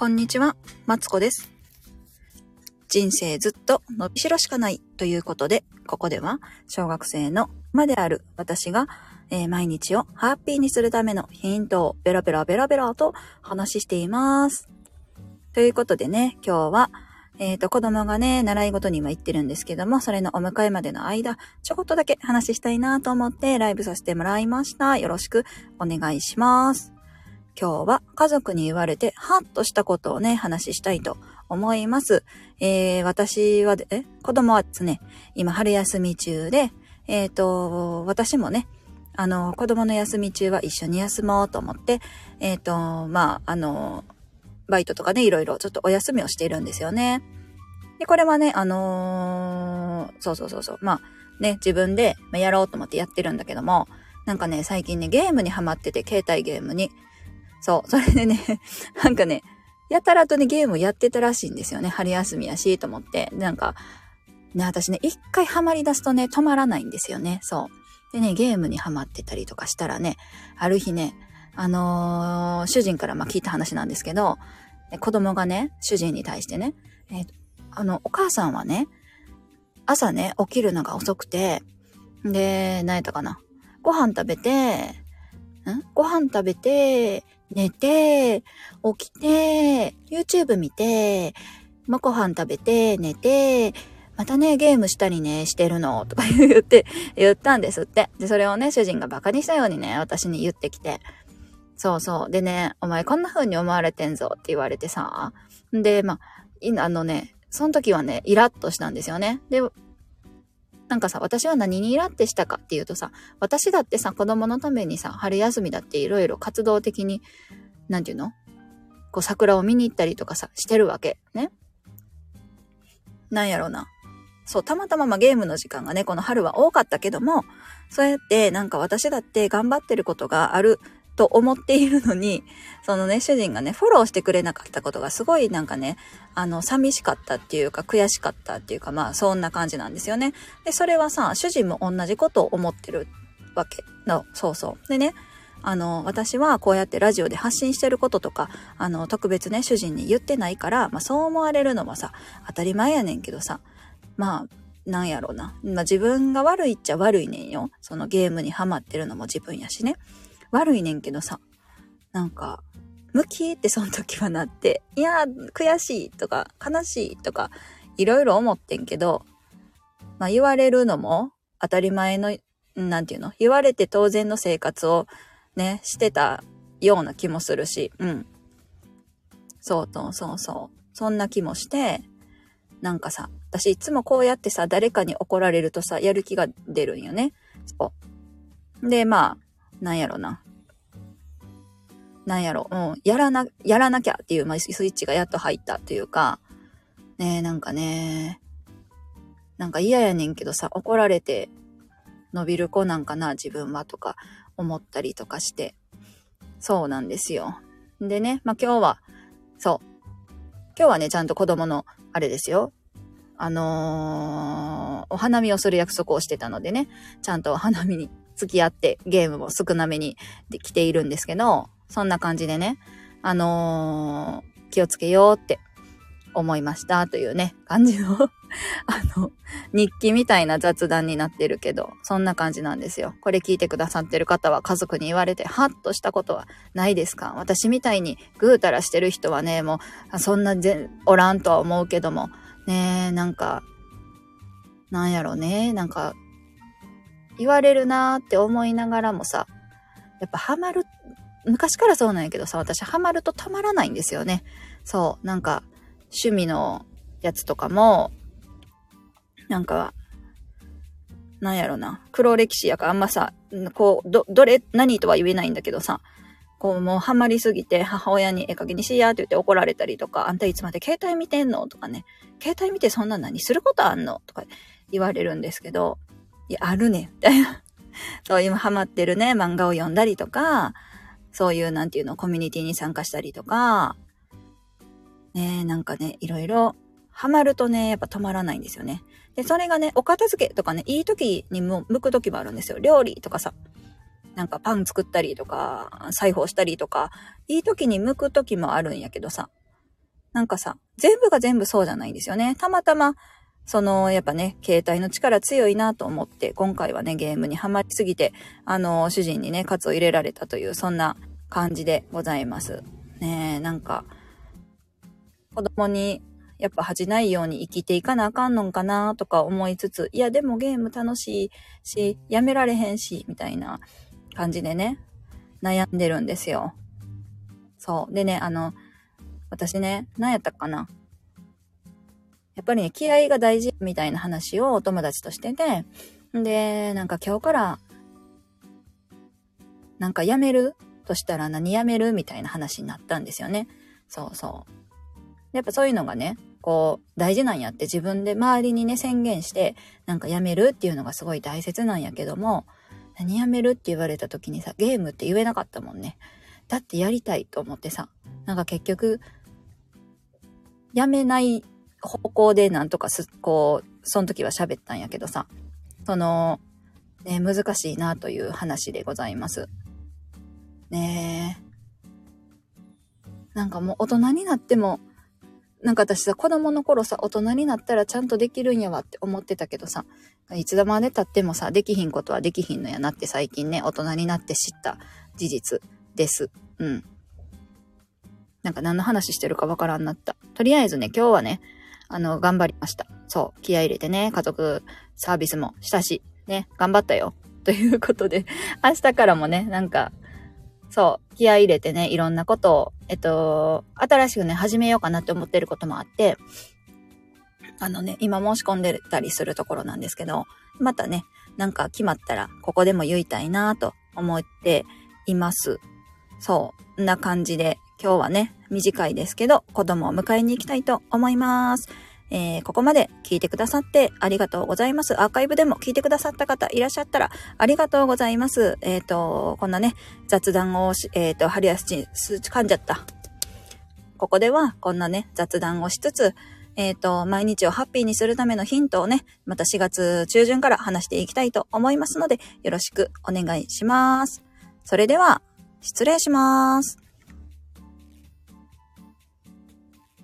こんにちは、マツコです。人生ずっと伸びしろしかないということで、ここでは小学生のまである私が、えー毎日をハッピーにするためのヒントをベラベラベラベラと話しています。ということでね、今日は、えっ、と、子供がね、習い事に今行ってるんですけども、それのお迎えまでの間、ちょこっとだけ話したいなと思ってライブさせてもらいました。よろしくお願いします。今日は家族に言われてハッとしたことをね、話したいと思います。えー、私は、え子供はですね、今春休み中で、えっ、と、私もね、あの、子供の休み中は一緒に休もうと思って、えっ、と、まあ、あの、バイトとかね、いろいろちょっとお休みをしているんですよね。で、これはね、あのーそうそうそうそう、まあ、ね、自分でやろうと思ってやってるんだけども、なんかね、最近ね、ゲームにハマってて、携帯ゲームに。そう、それでね、なんかね、やたらとね、ゲームやってたらしいんですよね。春休みやし、と思って。なんか、ね、私ね、一回ハマり出すとね、止まらないんですよね。そう。でね、ゲームにハマってたりとかしたらね、ある日ね、あのー主人からま聞いた話なんですけど、子供がね、主人に対してね、えーあの、お母さんはね、朝ね、起きるのが遅くて、で、何やったかな。ご飯食べて、ん？ご飯食べて、寝て、起きて、YouTube 見て、まあ、ご飯食べて、寝て、またね、ゲームしたりね、してるの、とか言って、言ったんですって。で、それをね、主人がバカにしたようにね、私に言ってきて。そうそう。でね、お前こんな風に思われてんぞって言われてさ。で、まあ、あのね、その時はね、イラッとしたんですよね。で、なんかさ、私は何にイラってしたかっていうとさ、私だってさ、子供のためにさ、春休みだっていろいろ活動的に、なんていうの？こう桜を見に行ったりとかさ、してるわけ。ね？なんやろうな。そう、たまたままゲームの時間がね、この春は多かったけども、そうやってなんか私だって頑張ってることがあると思っているのに、そのね、主人がね、フォローしてくれなかったことがすごいなんかね、あの、寂しかったっていうか、悔しかったっていうか、まあ、そんな感じなんですよね。で、それはさ、主人も同じことを思ってるわけの、そうそう。でね、あの、私はこうやってラジオで発信してることとか、あの、特別ね、主人に言ってないから、まあ、そう思われるのはさ、当たり前やねんけどさ、まあ、なんやろうな。まあ、自分が悪いっちゃ悪いねんよ。そのゲームにハマってるのも自分やしね。悪いねんけどさ、なんか、向きってその時はなって、いや、悔しいとか、悲しいとか、いろいろ思ってんけど、まあ言われるのも当たり前の、なんていうの言われて当然の生活をね、してたような気もするし、うん。そうそうそうそう。そんな気もして、なんかさ、私いつもこうやってさ、誰かに怒られるとさ、やる気が出るんよね。そう。で、まあ、なんやろな。なんやろ、うん、やらな、やらなきゃっていう、まあ、スイッチがやっと入ったというか、ねえ、なんかね、なんか嫌やねんけどさ、怒られて伸びる子なんかな、自分はとか思ったりとかして。そうなんですよ。でね、まあ、今日は、そう。今日はね、ちゃんと子供の、あれですよ。あのーお花見をする約束をしてたのでね、ちゃんとお花見に付き合ってゲームも少なめにできているんですけど、そんな感じでね、あのー気をつけようって思いましたというね、感じの、あの、日記みたいな雑談になってるけど、そんな感じなんですよ。これ聞いてくださってる方は家族に言われて、ハッとしたことはないですか？私みたいにぐうたらしてる人はね、もう、そんなぜおらんとは思うけども、ねえ、なんか、なんやろね、なんか、言われるなーって思いながらもさ、やっぱハマる、昔からそうなんやけどさ、私ハマると止まらないんですよね。そう、なんか、趣味のやつとかも、なんか、なんやろな、黒歴史やからあんまさ、こう、ど、どれ、何とは言えないんだけどさ、こうもうハマりすぎて母親にええ加減にしやって言って怒られたりとか、あんたいつまで携帯見てんのとかね、携帯見てそんな何することあんのとか言われるんですけど、いや、あるねん、みたいな。そう、今ハマってるね、漫画を読んだりとか、そういうなんていうの、コミュニティに参加したりとか、ねなんかね、いろいろ、ハマるとね、やっぱ止まらないんですよね。で、それがね、お片付けとかね、いい時にも向く時もあるんですよ。料理とかさ、なんかパン作ったりとか、裁縫したりとか、いい時に向く時もあるんやけどさ、なんかさ、全部が全部そうじゃないんですよね。たまたま、その、やっぱね、携帯の力強いなと思って、今回はね、ゲームにハマりすぎて、あの、主人にね、カツを入れられたという、そんな感じでございます。ねえ、なんか、子供にやっぱ恥じないように生きていかなあかんのかなとか思いつつ、いやでもゲーム楽しいし、やめられへんし、みたいな感じでね、悩んでるんですよ。そう。でね、あの、私ね、何やったかな。やっぱりね、気合が大事みたいな話をお友達としてて、で、なんか今日から、なんか辞めるとしたら何辞めるみたいな話になったんですよね。そうそう。やっぱそういうのがね、こう、大事なんやって自分で周りにね、宣言して、なんかやめるっていうのがすごい大切なんやけども、何やめるって言われた時にさ、ゲームって言えなかったもんね。だってやりたいと思ってさ、なんか結局、やめない方向でなんとかす、こう、その時は喋ったんやけどさ、その、ね、難しいなという話でございます。ねえ。なんかもう大人になっても、なんか私さ、子供の頃さ、大人になったらちゃんとできるんやわって思ってたけどさ、いつだまで経ってもさ、できひんことはできひんのやなって最近ね、大人になって知った事実です。うん。なんか何の話してるかわからんなった。とりあえずね、今日はね、あの、頑張りました。そう、気合入れてね、家族サービスもしたし、ね、頑張ったよ。ということで、明日からもね、なんか、そう、気合入れてね、いろんなことを、えっと、新しくね、始めようかなって思ってることもあって、あのね、今申し込んでたりするところなんですけど、またね、なんか決まったら、ここでも言いたいなと思っています。そう、んな感じで、今日はね、短いですけど、子供を迎えに行きたいと思います。えー、ここまで聞いてくださってありがとうございます。アーカイブでも聞いてくださった方いらっしゃったらありがとうございます。えっ、ー、と、こんなね、雑談をし、えっ、ー、と、春休み、噛んじゃった。ここでは、こんなね、雑談をしつつ、えっ、と、毎日をハッピーにするためのヒントをね、また4月中旬から話していきたいと思いますので、よろしくお願いします。それでは、失礼します。